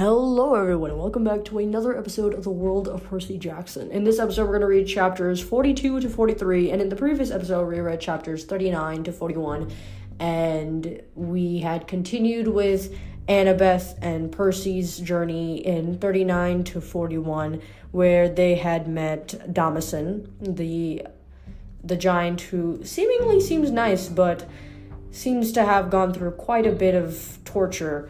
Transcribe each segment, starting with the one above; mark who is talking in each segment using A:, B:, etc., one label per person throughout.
A: Hello, everyone, and welcome back to another episode of the World of Percy Jackson. In this episode, we're going to read chapters 42 to 43, and in the previous episode, we read chapters 39 to 41, and we had continued with Annabeth and Percy's journey in 39 to 41, where they had met Damasen, the the giant who seemingly seems nice, but seems to have gone through quite a bit of torture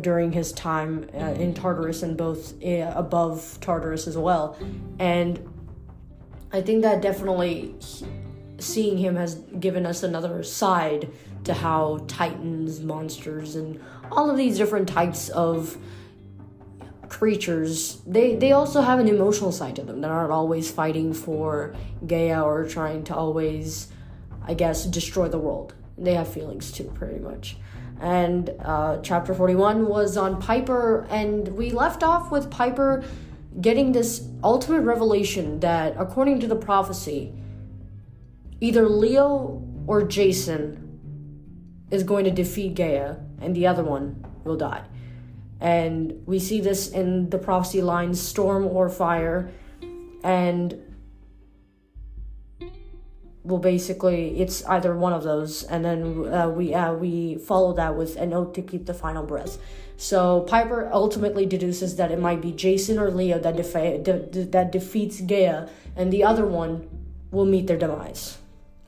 A: during his time uh, in Tartarus and both uh, above Tartarus as well. And I think that definitely seeing him has given us another side to how titans, monsters, and all of these different types of creatures they they also have an emotional side to them they're not always fighting for gaia or trying to always i guess destroy the world. They have feelings too pretty much and uh, chapter 41 was on Piper, and we left off with Piper getting this ultimate revelation that, according to the prophecy, either Leo or Jason is going to defeat Gaia, and the other one will die. And we see this in the prophecy lines storm or fire, and well basically it's either one of those and then uh, we uh, we follow that with a note to keep the final breath. So piper ultimately deduces that it might be jason or leo that defa- de- de- that defeats gaia and the other one will meet their demise.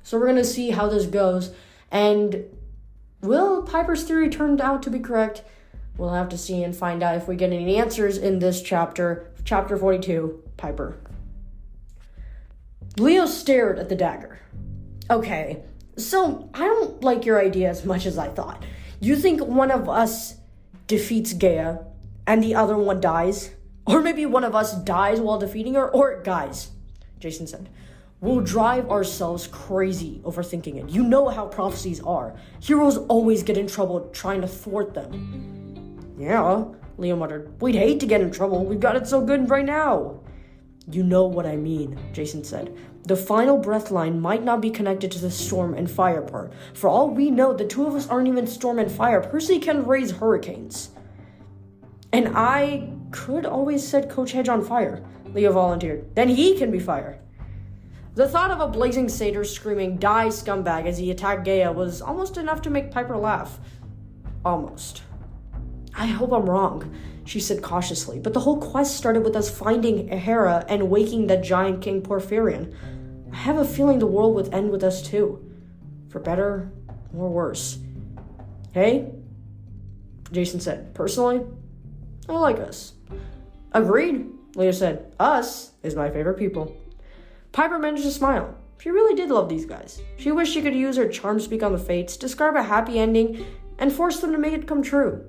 A: So we're to see how this goes and will piper's theory turn out to be correct? We'll have to see and find out if we get any answers in this chapter chapter 42 piper Leo stared at the dagger. Okay, so I don't like your idea as much as I thought. You think one of us defeats Gaia and the other one dies? Or maybe one of us dies while defeating her? Or, guys, Jason said, we'll drive ourselves crazy overthinking it. You know how prophecies are. Heroes always get in trouble trying to thwart them. Yeah, Leo muttered. We'd hate to get in trouble. We've got it so good right now. You know what I mean, Jason said. The final breath line might not be connected to the storm and fire part. For all we know, the two of us aren't even storm and fire. Percy can raise hurricanes. And I could always set Coach Hedge on fire, Leo volunteered. Then he can be fire. The thought of a blazing satyr screaming, Die, scumbag, as he attacked Gaia was almost enough to make Piper laugh. Almost. I hope I'm wrong she said cautiously. But the whole quest started with us finding Hera and waking that giant King Porphyrion. I have a feeling the world would end with us too. For better or worse. Hey? Jason said, Personally, I like us. Agreed, Leo said. Us is my favorite people. Piper managed to smile. She really did love these guys. She wished she could use her charm speak on the fates, describe a happy ending, and force them to make it come true.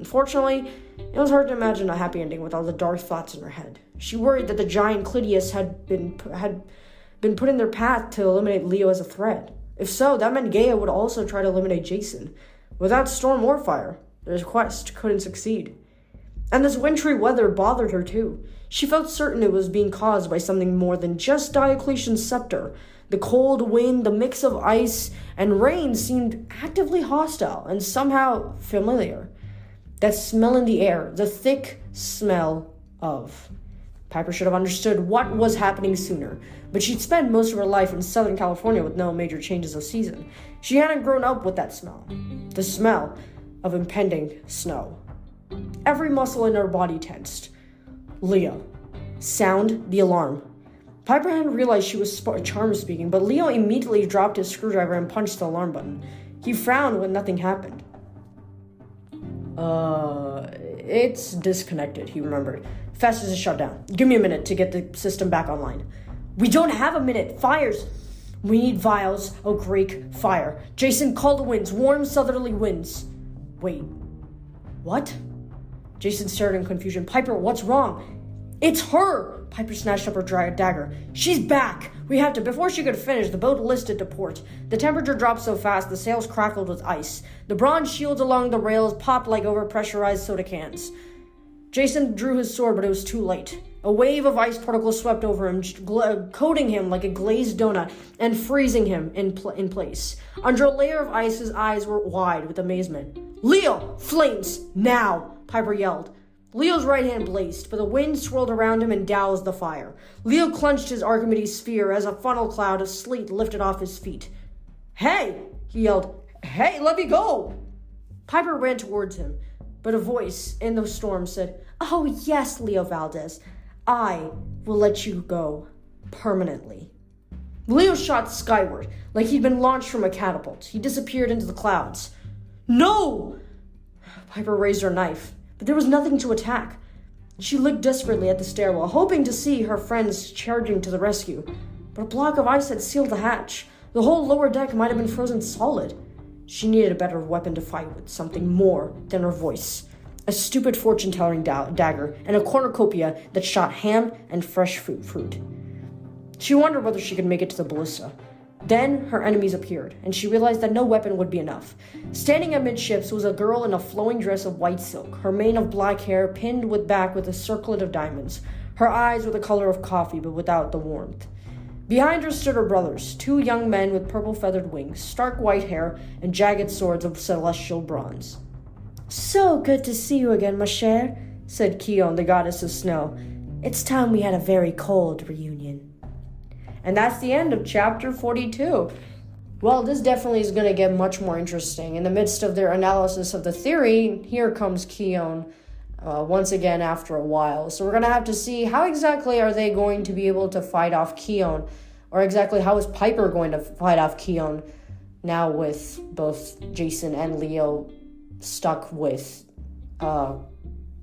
A: Unfortunately, it was hard to imagine a happy ending with all the dark thoughts in her head. She worried that the giant Clytius had been had been put in their path to eliminate Leo as a threat. If so, that meant Gaia would also try to eliminate Jason. Without storm or fire, their quest couldn't succeed. And this wintry weather bothered her too. She felt certain it was being caused by something more than just Diocletian's scepter. The cold wind, the mix of ice and rain seemed actively hostile and somehow familiar. That smell in the air, the thick smell of. Piper should have understood what was happening sooner, but she'd spent most of her life in Southern California with no major changes of season. She hadn't grown up with that smell. The smell of impending snow. Every muscle in her body tensed. Leo. Sound the alarm. Piper hadn't realized she was charm speaking, but Leo immediately dropped his screwdriver and punched the alarm button. He frowned when nothing happened. Uh, it's disconnected, he remembered. Festus a shutdown. Give me a minute to get the system back online. We don't have a minute. Fires. We need vials. of Greek. Fire. Jason, call the winds. Warm southerly winds. Wait. What? Jason stared in confusion. Piper, what's wrong? It's her! Piper snatched up her dagger. She's back! We have to. Before she could finish, the boat listed to port. The temperature dropped so fast the sails crackled with ice. The bronze shields along the rails popped like overpressurized soda cans. Jason drew his sword, but it was too late. A wave of ice particles swept over him, coating him like a glazed donut and freezing him in, pl- in place. Under a layer of ice, his eyes were wide with amazement. Leo! Flames! Now! Piper yelled. Leo's right hand blazed, but the wind swirled around him and doused the fire. Leo clenched his Archimedes sphere as a funnel cloud of sleet lifted off his feet. Hey! he yelled. Hey, let me go! Piper ran towards him, but a voice in the storm said, Oh, yes, Leo Valdez. I will let you go permanently. Leo shot skyward, like he'd been launched from a catapult. He disappeared into the clouds. No! Piper raised her knife, but there was nothing to attack. She looked desperately at the stairwell, hoping to see her friends charging to the rescue. But a block of ice had sealed the hatch. The whole lower deck might have been frozen solid. She needed a better weapon to fight with, something more than her voice. A stupid fortune telling da- dagger and a cornucopia that shot ham and fresh fruit. She wondered whether she could make it to the ballista. Then her enemies appeared, and she realized that no weapon would be enough. Standing amidships was a girl in a flowing dress of white silk, her mane of black hair pinned with back with a circlet of diamonds. Her eyes were the color of coffee, but without the warmth. Behind her stood her brothers, two young men with purple feathered wings, stark white hair, and jagged swords of celestial bronze. So good to see you again, ma chère, said Kion, the goddess of snow. It's time we had a very cold reunion. And that's the end of chapter 42. Well, this definitely is going to get much more interesting. In the midst of their analysis of the theory, here comes Keon uh, once again after a while. So we're going to have to see how exactly are they going to be able to fight off Keon, or exactly how is Piper going to fight off Keon now with both Jason and Leo stuck with a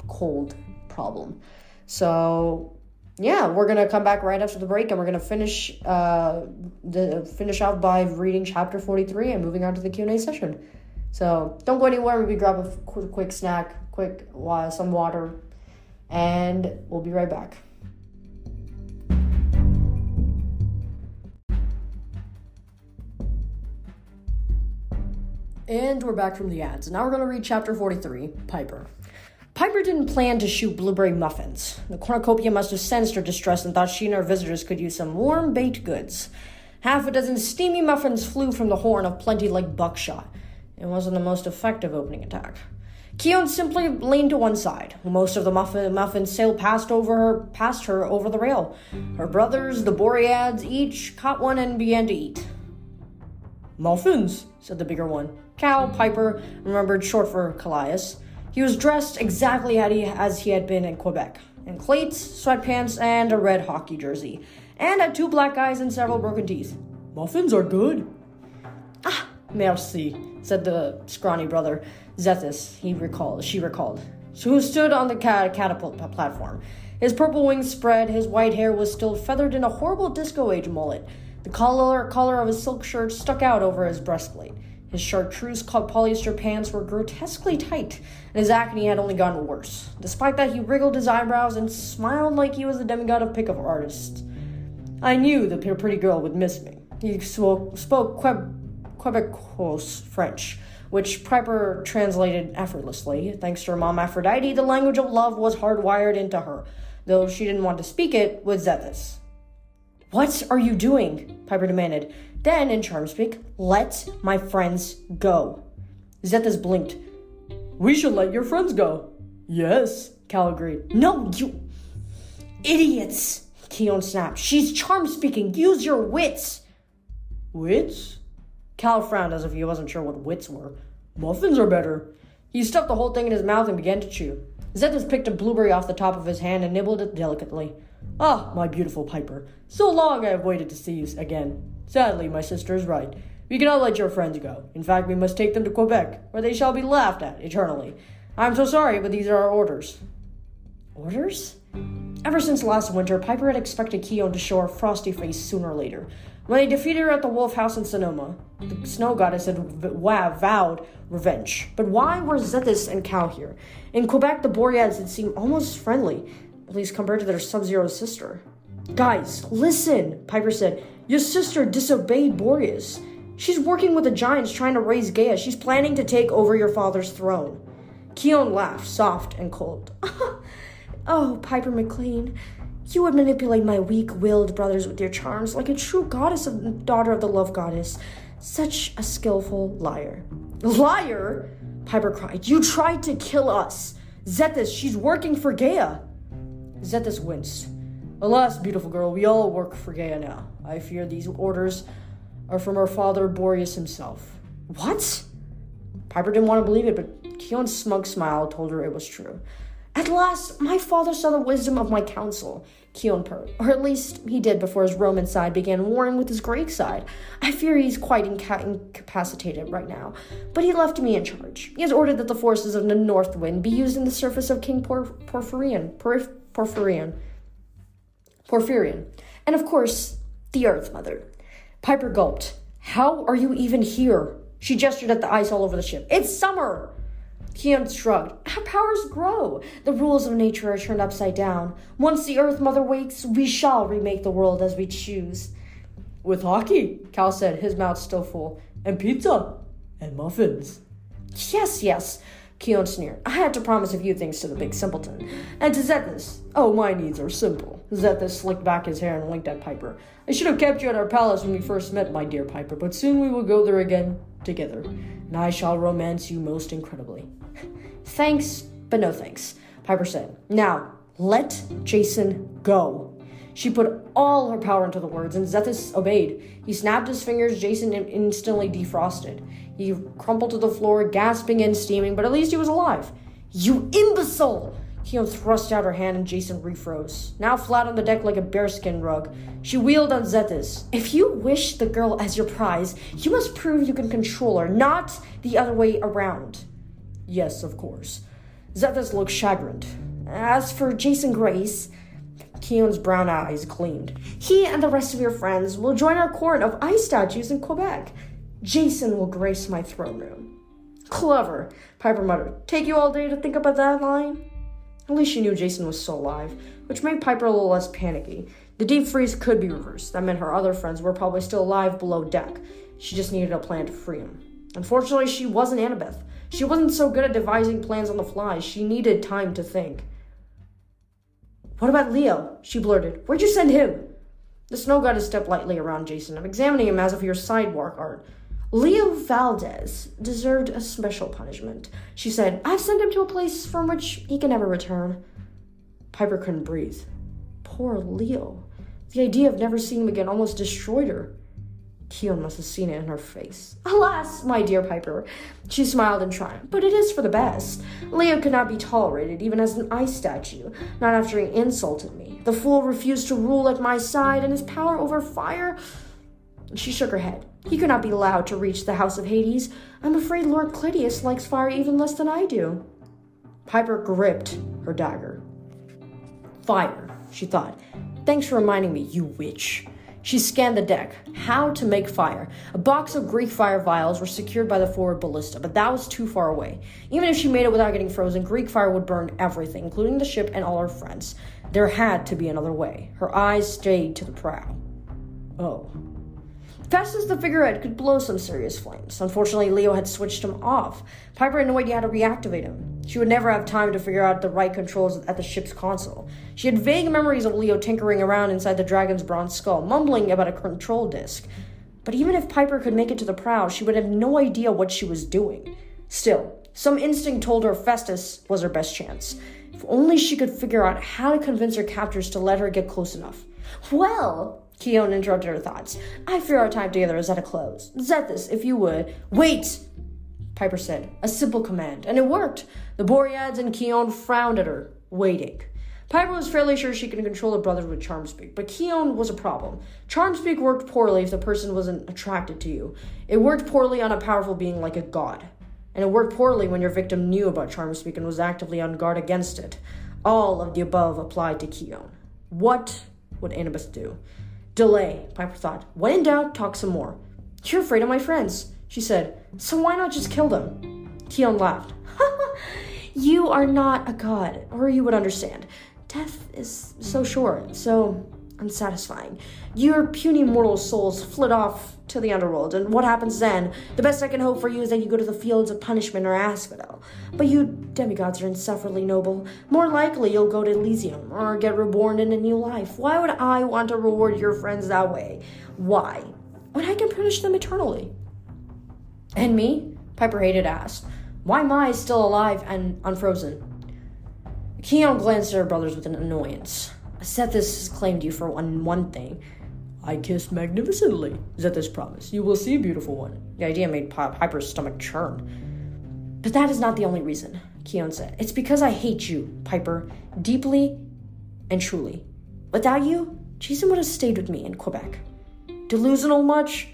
A: cold problem. So yeah, we're gonna come back right after the break, and we're gonna finish uh, the finish off by reading chapter forty three and moving on to the Q and A session. So don't go anywhere. Maybe grab a quick, quick snack, quick uh, some water, and we'll be right back. And we're back from the ads. Now we're going to read chapter 43 Piper. Piper didn't plan to shoot blueberry muffins. The cornucopia must have sensed her distress and thought she and her visitors could use some warm baked goods. Half a dozen steamy muffins flew from the horn of plenty like buckshot. It wasn't the most effective opening attack. Keon simply leaned to one side. Most of the muffin, muffins sailed past over her, past her over the rail. Her brothers, the Boreads, each caught one and began to eat. Muffins, said the bigger one. Cal Piper remembered short for Callias. He was dressed exactly as he had been in Quebec in cleats, sweatpants, and a red hockey jersey, and had two black eyes and several broken teeth. Muffins are good. Ah, merci, said the scrawny brother, Zethus, he recalled, she recalled, who stood on the cat- catapult platform. His purple wings spread, his white hair was still feathered in a horrible disco age mullet. The collar, collar of his silk shirt stuck out over his breastplate. His chartreuse polyester pants were grotesquely tight, and his acne had only gotten worse. Despite that, he wriggled his eyebrows and smiled like he was the demigod of pickup artists. I knew the pretty girl would miss me. He spoke, spoke Quebecois French, which Piper translated effortlessly. Thanks to her mom Aphrodite, the language of love was hardwired into her, though she didn't want to speak it with Zethus. What are you doing? Piper demanded. Then, in Charmspeak, let my friends go. Zethus blinked. We should let your friends go. Yes, Cal agreed. No, you idiots, Keon snapped. She's charm speaking. Use your wits. Wits? Cal frowned as if he wasn't sure what wits were. Muffins are better. He stuffed the whole thing in his mouth and began to chew. Zethus picked a blueberry off the top of his hand and nibbled it delicately. Ah, my beautiful Piper, so long I have waited to see you again. Sadly, my sister is right. We cannot let your friends go. In fact, we must take them to Quebec, where they shall be laughed at eternally. I am so sorry, but these are our orders. Orders? Ever since last winter, Piper had expected Keon to show a frosty face sooner or later. When they defeated her at the Wolf House in Sonoma, the snow goddess had vowed revenge. But why were Zethus and Cal here? In Quebec, the Boreads had seemed almost friendly at least compared to their Sub Zero sister. Guys, listen, Piper said. Your sister disobeyed Boreas. She's working with the giants trying to raise Gaia. She's planning to take over your father's throne. Keon laughed, soft and cold. oh, Piper McLean, you would manipulate my weak willed brothers with your charms like a true goddess of daughter of the love goddess. Such a skillful liar. Liar? Piper cried. You tried to kill us. Zethus, she's working for Gaia. Zethus winced. Alas, beautiful girl, we all work for Gaia now. I fear these orders are from our father Boreas himself. What? Piper didn't want to believe it, but Keon's smug smile told her it was true. At last, my father saw the wisdom of my counsel, Keon purred. Or at least he did before his Roman side began warring with his Greek side. I fear he's quite inca- incapacitated right now, but he left me in charge. He has ordered that the forces of the North Wind be used in the service of King Por- Porphyrion. Por- Porphyrion. Porphyrion. And of course, the Earth Mother. Piper gulped. How are you even here? She gestured at the ice all over the ship. It's summer! Keon shrugged. Our powers grow. The rules of nature are turned upside down. Once the Earth Mother wakes, we shall remake the world as we choose.
B: With hockey, Cal said, his mouth still full. And pizza. And muffins.
A: Yes, yes. Keon sneered. I had to promise a few things to the big simpleton. And to Zethus. Oh, my needs are simple. Zethus slicked back his hair and winked at Piper. I should have kept you at our palace when we first met, my dear Piper, but soon we will go there again together, and I shall romance you most incredibly. thanks, but no thanks, Piper said. Now, let Jason go. She put all her power into the words, and Zethus obeyed. He snapped his fingers, Jason instantly defrosted. He crumpled to the floor, gasping and steaming, but at least he was alive. You imbecile! Keon thrust out her hand and Jason refroze, now flat on the deck like a bearskin rug. She wheeled on Zethus. If you wish the girl as your prize, you must prove you can control her, not the other way around.
B: Yes, of course.
A: Zethus looked chagrined. As for Jason Grace, Keon's brown eyes gleamed. He and the rest of your friends will join our court of ice statues in Quebec. Jason will grace my throne room. Clever, Piper muttered. Take you all day to think about that line? At least she knew Jason was still alive, which made Piper a little less panicky. The deep freeze could be reversed. That meant her other friends were probably still alive below deck. She just needed a plan to free him. Unfortunately, she wasn't Annabeth. She wasn't so good at devising plans on the fly. She needed time to think. What about Leo? She blurted. Where'd you send him? The snow goddess stepped lightly around Jason, I'm examining him as if he were sidewalk art. Leo Valdez deserved a special punishment. She said, I've sent him to a place from which he can never return. Piper couldn't breathe. Poor Leo. The idea of never seeing him again almost destroyed her. Keon must have seen it in her face. Alas, my dear Piper, she smiled in triumph, but it is for the best. Leo could not be tolerated, even as an ice statue, not after he insulted me. The fool refused to rule at my side, and his power over fire. She shook her head. He could not be allowed to reach the house of Hades. I'm afraid Lord Clytius likes fire even less than I do. Piper gripped her dagger. Fire, she thought. Thanks for reminding me, you witch. She scanned the deck. How to make fire. A box of Greek fire vials were secured by the forward ballista, but that was too far away. Even if she made it without getting frozen, Greek fire would burn everything, including the ship and all her friends. There had to be another way. Her eyes stayed to the prow. Oh, Festus the figurehead could blow some serious flames. Unfortunately, Leo had switched him off. Piper had no idea how to reactivate him. She would never have time to figure out the right controls at the ship's console. She had vague memories of Leo tinkering around inside the dragon's bronze skull, mumbling about a control disk. But even if Piper could make it to the prow, she would have no idea what she was doing. Still, some instinct told her Festus was her best chance. If only she could figure out how to convince her captors to let her get close enough. Well, Keon interrupted her thoughts. I fear our time together is at a close. Zethus, if you would. Wait! Piper said, a simple command, and it worked. The Boreads and Keon frowned at her, waiting. Piper was fairly sure she could control the brothers with charm speak, but Keon was a problem. Charm speak worked poorly if the person wasn't attracted to you. It worked poorly on a powerful being like a god. And it worked poorly when your victim knew about charm speak and was actively on guard against it. All of the above applied to Keon. What would Annabeth do? Delay, Piper thought. When in doubt, talk some more. You're afraid of my friends, she said. So why not just kill them? Keon laughed. you are not a god, or you would understand. Death is so short, so unsatisfying. Your puny mortal souls flit off to the underworld, and what happens then? The best I can hope for you is that you go to the fields of punishment or asphodel. But you demigods are insufferably noble. More likely you'll go to Elysium or get reborn in a new life. Why would I want to reward your friends that way? Why? When I can punish them eternally. And me? Piper hated asked. Why am I still alive and unfrozen? Keon glanced at her brothers with an annoyance. Zethus has claimed you for one one thing.
B: I kissed magnificently, Zethus promised. You will see a beautiful one.
A: The idea made Piper's stomach churn. But that is not the only reason, Keon said. It's because I hate you, Piper, deeply and truly. Without you, Jason would have stayed with me in Quebec. Delusional much?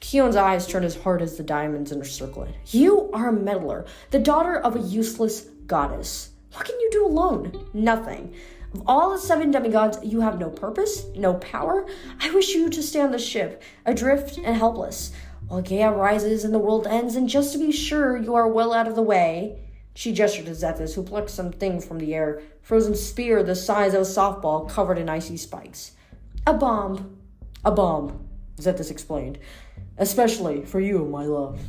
A: Keon's eyes turned as hard as the diamonds in her circlet. You are a meddler, the daughter of a useless goddess. What can you do alone? Nothing. Of all the seven demigods, you have no purpose, no power. I wish you to stay on the ship, adrift and helpless, while Gaia rises and the world ends, and just to be sure you are well out of the way. She gestured to Zethus, who plucked something from the air, frozen spear the size of a softball covered in icy spikes. A bomb.
B: A bomb, Zethus explained. Especially for you, my love.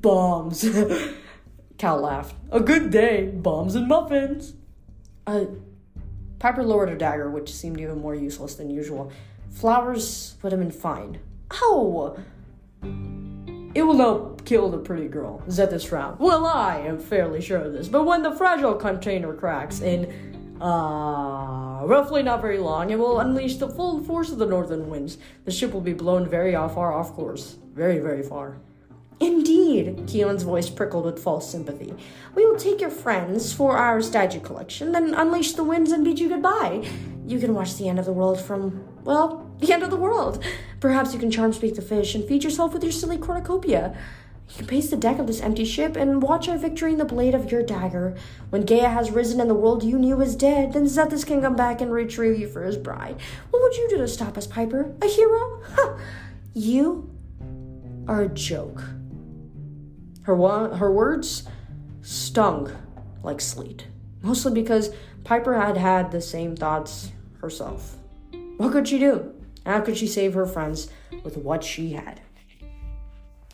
B: Bombs. Cal laughed. A good day, bombs and muffins.
A: Uh, Piper lowered her dagger, which seemed even more useless than usual. Flowers would have been fine. Oh!
B: It will not kill the pretty girl, Zethus frowned. Well, I am fairly sure of this, but when the fragile container cracks in, uh, roughly not very long, it will unleash the full force of the northern winds. The ship will be blown very far off course. Very, very far.
A: Indeed, Keelan's voice prickled with false sympathy. We will take your friends for our statue collection, then unleash the winds and bid you goodbye. You can watch the end of the world from, well, the end of the world. Perhaps you can charm speak the fish and feed yourself with your silly cornucopia. You can pace the deck of this empty ship and watch our victory in the blade of your dagger. When Gaia has risen and the world you knew is dead, then Zethus can come back and retrieve you for his bride. What would you do to stop us, Piper? A hero? Ha! You are a joke. Her, wa- her words stung like sleet, mostly because Piper had had the same thoughts herself. What could she do? How could she save her friends with what she had?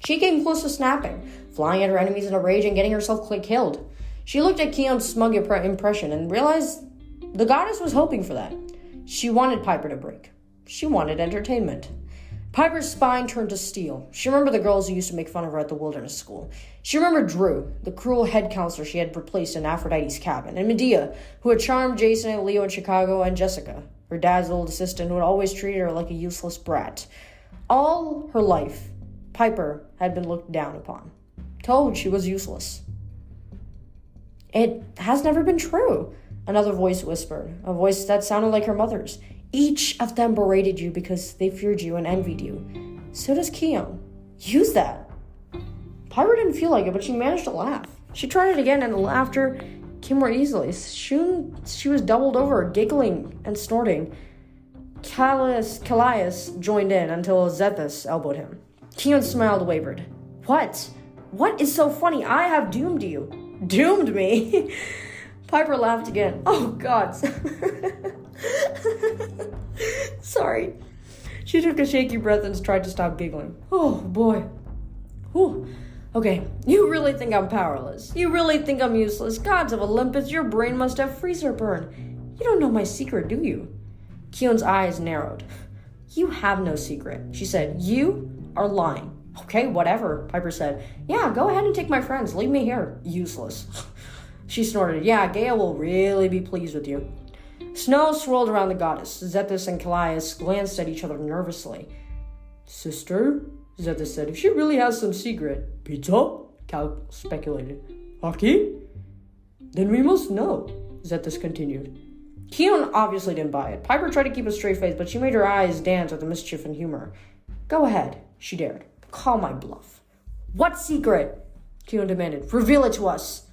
A: She came close to snapping, flying at her enemies in a rage and getting herself killed. She looked at Keon's smug impression and realized the goddess was hoping for that. She wanted Piper to break. She wanted entertainment. Piper's spine turned to steel. She remembered the girls who used to make fun of her at the wilderness school. She remembered Drew, the cruel head counselor she had replaced in Aphrodite's cabin, and Medea, who had charmed Jason and Leo in Chicago, and Jessica, her dad's old assistant who had always treated her like a useless brat. All her life, Piper had been looked down upon, told she was useless. It has never been true, another voice whispered, a voice that sounded like her mother's. Each of them berated you because they feared you and envied you. So does Keon. Use that. Piper didn't feel like it, but she managed to laugh. She tried it again, and the laughter came more easily. Soon she was doubled over, giggling and snorting. Callias, Callias joined in until Zethus elbowed him. Keon smiled, wavered. What? What is so funny? I have doomed you. Doomed me? Piper laughed again. Oh, God. Sorry. She took a shaky breath and tried to stop giggling. Oh, boy. Whew. Okay, you really think I'm powerless. You really think I'm useless. Gods of Olympus, your brain must have freezer burn. You don't know my secret, do you? Keon's eyes narrowed. You have no secret, she said. You are lying. Okay, whatever, Piper said. Yeah, go ahead and take my friends. Leave me here. Useless. she snorted. Yeah, Gaia will really be pleased with you. Snow swirled around the goddess. Zethus and Callias glanced at each other nervously.
B: Sister? Zethus said. If she really has some secret. Pizza? Cal speculated. Hockey? Then we must know, Zethus continued.
A: Keon obviously didn't buy it. Piper tried to keep a straight face, but she made her eyes dance with the mischief and humor. Go ahead, she dared. Call my bluff. What secret? Keon demanded. Reveal it to us.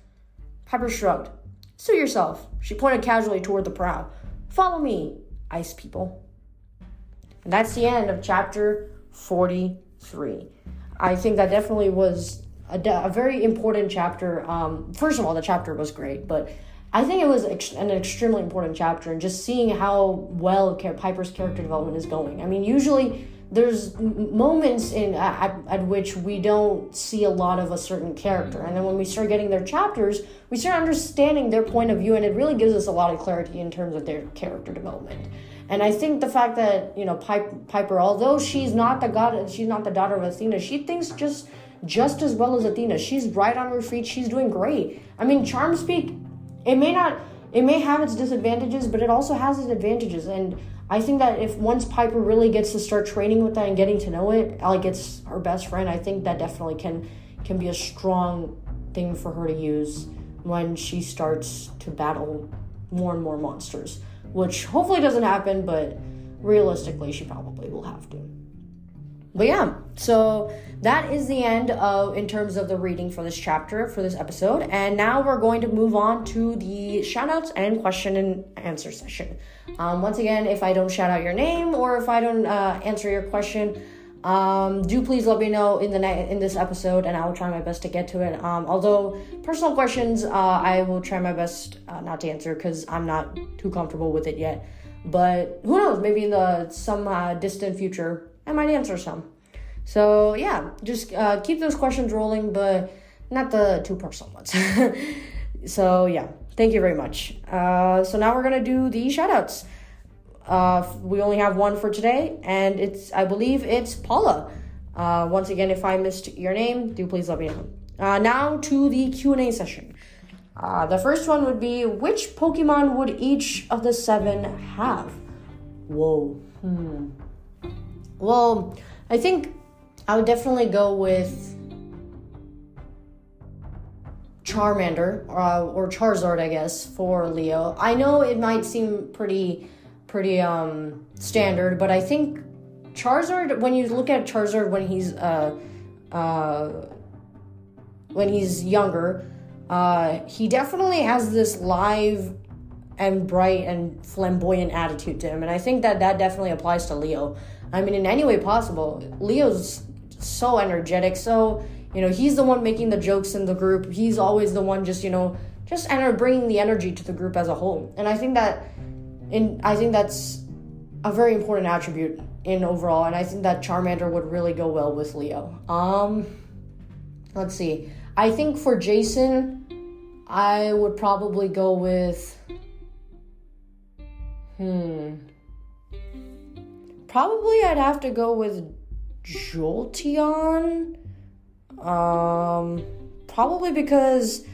A: Piper shrugged. Suit yourself. She pointed casually toward the prow. Follow me, ice people. And that's the end of chapter 43. I think that definitely was a, a very important chapter. Um, first of all, the chapter was great, but I think it was ex- an extremely important chapter, and just seeing how well Piper's character development is going. I mean, usually there's moments in at, at which we don't see a lot of a certain character. Mm-hmm. And then when we start getting their chapters we start understanding their point of view and it really gives us a lot of clarity in terms of their character development. And i think the fact that you know piper although she's not the god she's not the daughter of athena she thinks just just as well as athena. She's right on her feet. She's doing great. I mean charm speak it may not it may have its disadvantages, but it also has its advantages. And I think that if once Piper really gets to start training with that and getting to know it, like it's her best friend, I think that definitely can can be a strong thing for her to use when she starts to battle more and more monsters, which hopefully doesn't happen, but realistically, she probably will have to. But yeah, so that is the end of in terms of the reading for this chapter for this episode. And now we're going to move on to the shoutouts and question and answer session. Um, once again, if I don't shout out your name or if I don't uh, answer your question, um, do please let me know in the night in this episode, and I will try my best to get to it. Um, although personal questions, uh, I will try my best uh, not to answer because I'm not too comfortable with it yet. But who knows? Maybe in the some uh, distant future, I might answer some. So yeah, just uh, keep those questions rolling, but not the too personal ones. so yeah, thank you very much. Uh, so now we're gonna do the shoutouts. Uh, we only have one for today, and it's I believe it's Paula. Uh, once again, if I missed your name, do please let me know. Uh, now to the Q and A session. Uh, the first one would be which Pokemon would each of the seven have? Whoa. Hmm. Well, I think I would definitely go with Charmander uh, or Charizard, I guess, for Leo. I know it might seem pretty pretty um, standard, but I think Charizard, when you look at Charizard when he's uh, uh, when he's younger, uh, he definitely has this live and bright and flamboyant attitude to him, and I think that that definitely applies to Leo. I mean, in any way possible, Leo's so energetic, so you know he's the one making the jokes in the group. He's always the one just you know just enter bringing the energy to the group as a whole, and I think that in I think that's a very important attribute in overall, and I think that Charmander would really go well with Leo. Um, let's see. I think for Jason, I would probably go with. Hmm. Probably I'd have to go with Jolteon. Um, probably because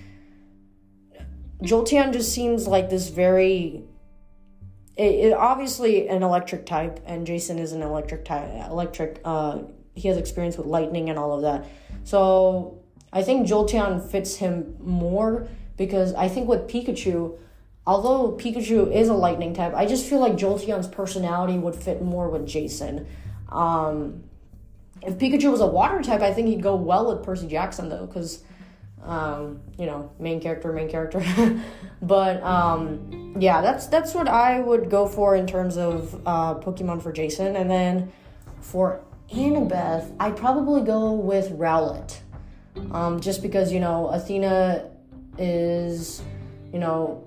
A: Jolteon just seems like this very it, it, obviously an electric type, and Jason is an electric type. Electric. Uh, he has experience with lightning and all of that. So I think Jolteon fits him more because I think with Pikachu, although Pikachu is a lightning type, I just feel like Jolteon's personality would fit more with Jason. Um, if Pikachu was a water type, I think he'd go well with Percy Jackson though, because um, you know, main character, main character. but um, yeah, that's that's what I would go for in terms of uh, Pokemon for Jason, and then for Annabeth, I'd probably go with Rowlet, um, just because you know Athena is, you know,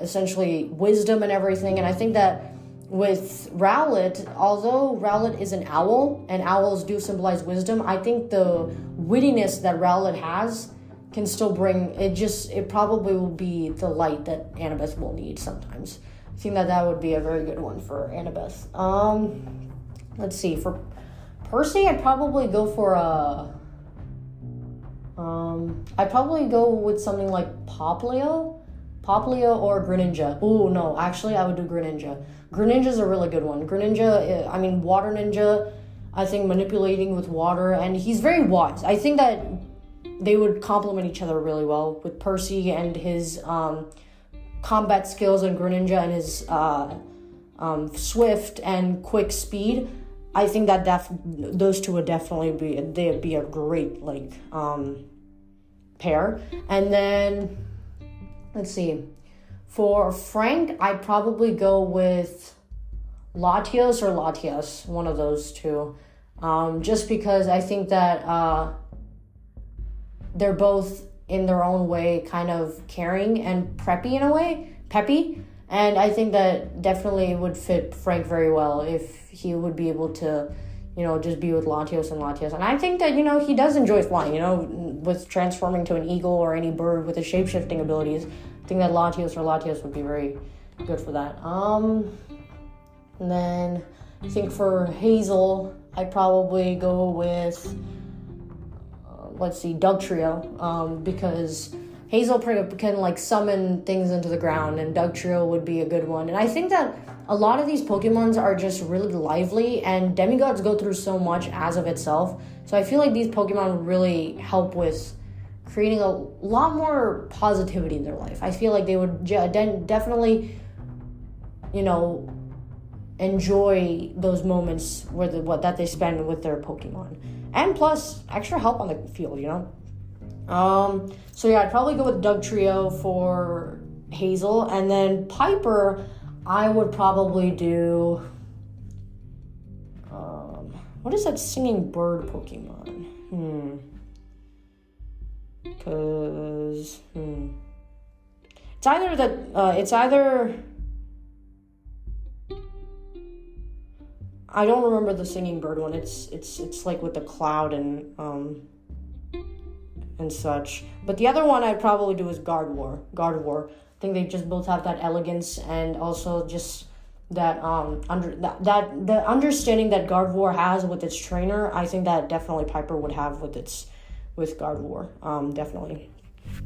A: essentially wisdom and everything, and I think that with Rowlet, although Rowlet is an owl and owls do symbolize wisdom, I think the wittiness that Rowlet has can still bring it just it probably will be the light that Annabeth will need sometimes. I think that that would be a very good one for Annabeth. Um, let's see for Percy, I'd probably go for a. Um, I'd probably go with something like Popplio, Popplio or Greninja. Oh no, actually I would do Greninja. Greninja's a really good one. Greninja, eh, I mean Water Ninja. I think manipulating with water, and he's very wise. I think that they would complement each other really well with Percy and his um, combat skills and Greninja and his uh, um, swift and quick speed. I think that def- those two would definitely be they'd be a great like um, pair. And then let's see, for Frank, I'd probably go with Latios or Latias, one of those two. Um, just because I think that uh, they're both in their own way kind of caring and preppy in a way, peppy. And I think that definitely would fit Frank very well if he would be able to, you know, just be with Latios and Latios. And I think that, you know, he does enjoy flying, you know, with transforming to an eagle or any bird with his shape shifting abilities. I think that Latios or Latios would be very good for that. Um, and then I think for Hazel, I'd probably go with let's see, Dugtrio, um, because Hazel can like summon things into the ground, and Dugtrio would be a good one. And I think that a lot of these Pokemons are just really lively, and demigods go through so much as of itself. So I feel like these Pokemon really help with creating a lot more positivity in their life. I feel like they would definitely, you know, enjoy those moments where the what that they spend with their Pokemon, and plus extra help on the field. You know. Um. So yeah, I'd probably go with Dugtrio for Hazel, and then Piper. I would probably do. Um, what is that singing bird Pokemon? Hmm. Cause hmm. It's either that uh, it's either I don't remember the singing bird one. It's it's it's like with the cloud and um and such. But the other one I'd probably do is guard war. Guard Gardevoir. I think they just both have that elegance and also just that um under that, that the understanding that Gardevoir has with its trainer. I think that definitely Piper would have with its with Gardevoir. Um, definitely.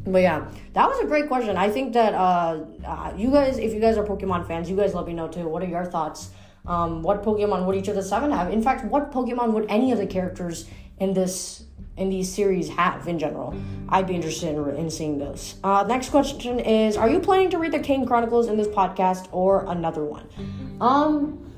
A: But yeah, that was a great question. I think that uh, uh, you guys, if you guys are Pokemon fans, you guys let me know too. What are your thoughts? Um, what Pokemon would each of the seven have? In fact, what Pokemon would any of the characters in this in these series have in general? I'd be interested in, in seeing those. Uh, next question is: Are you planning to read the Kane Chronicles in this podcast or another one? Um,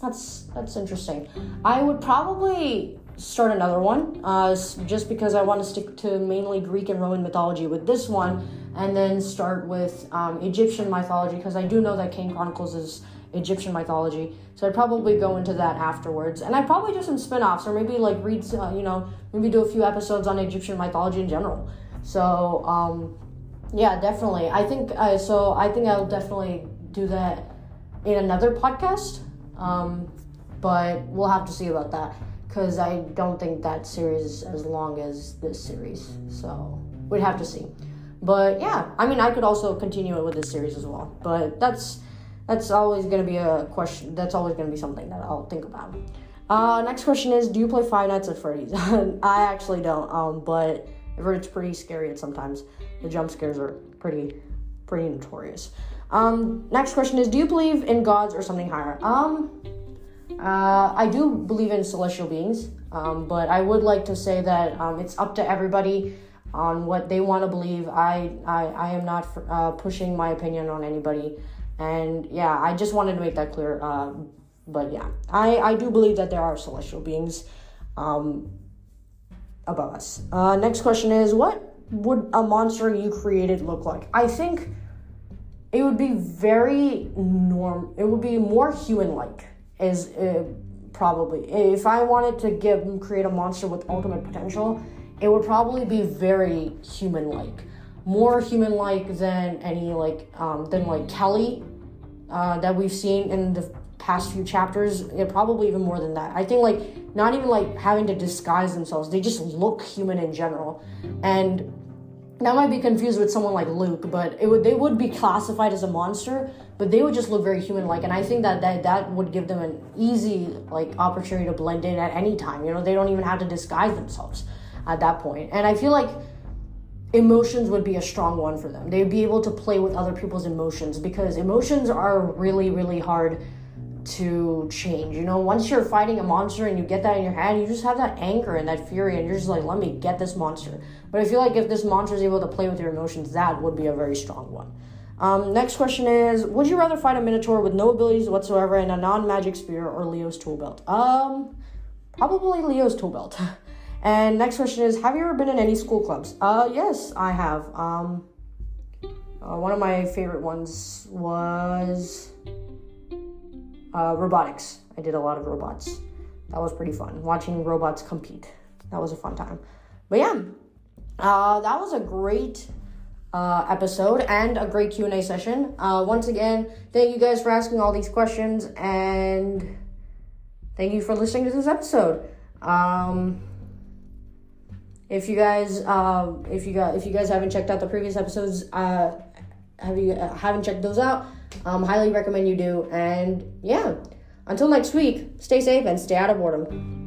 A: that's that's interesting. I would probably start another one uh, just because I want to stick to mainly Greek and Roman mythology with this one, and then start with um, Egyptian mythology because I do know that Kane Chronicles is Egyptian mythology. So I'd probably go into that afterwards, and I'd probably do some spin-offs or maybe like read, uh, you know, maybe do a few episodes on Egyptian mythology in general. So um, yeah, definitely. I think uh, so. I think I'll definitely do that in another podcast. Um, but we'll have to see about that because I don't think that series is as long as this series. So we'd have to see. But yeah, I mean, I could also continue it with this series as well. But that's that's always going to be a question. That's always going to be something that I'll think about. Uh, next question is: Do you play Five Nights at Freddy's? I actually don't. Um, but I've heard it's pretty scary at sometimes. The jump scares are pretty, pretty notorious. Um, next question is: Do you believe in gods or something higher? Um, uh, I do believe in celestial beings, um, but I would like to say that um, it's up to everybody on what they want to believe. I, I, I am not uh, pushing my opinion on anybody. And yeah, I just wanted to make that clear. Uh, but yeah, I, I do believe that there are celestial beings um, above us. Uh, next question is What would a monster you created look like? I think it would be very norm, it would be more human like, is uh, probably. If I wanted to give create a monster with ultimate potential, it would probably be very human like more human like than any like um, than like Kelli uh, that we've seen in the past few chapters. Yeah, probably even more than that. I think like not even like having to disguise themselves. They just look human in general, and that might be confused with someone like Luke, but it would they would be classified as a monster, but they would just look very human like, and I think that that that would give them an easy like opportunity to blend in at any time. You know, they don't even have to disguise themselves at that point, and I feel like emotions would be a strong one for them. They'd be able to play with other people's emotions because emotions are really, really hard to change. You know, once you're fighting a monster and you get that in your head, you just have that anger and that fury, and you're just like, let me get this monster. But I feel like if this monster is able to play with your emotions, that would be a very strong one. Um, next question is Would you rather fight a Minotaur with no abilities whatsoever and a non magic spear or Leo's tool belt? Um, probably Leo's tool belt. And next question is, have you ever been in any school clubs? Uh, yes, I have. Um, uh, one of my favorite ones was uh, robotics. I did a lot of robots. That was pretty fun. Watching robots compete. That was a fun time. But yeah, uh, that was a great uh, episode and a great Q&A session. Uh, once again, thank you guys for asking all these questions and thank you for listening to this episode. Um, if you guys, um, if you guys, if you guys haven't checked out the previous episodes, uh, have you uh, haven't checked those out? Um, highly recommend you do. And yeah, until next week, stay safe and stay out of boredom.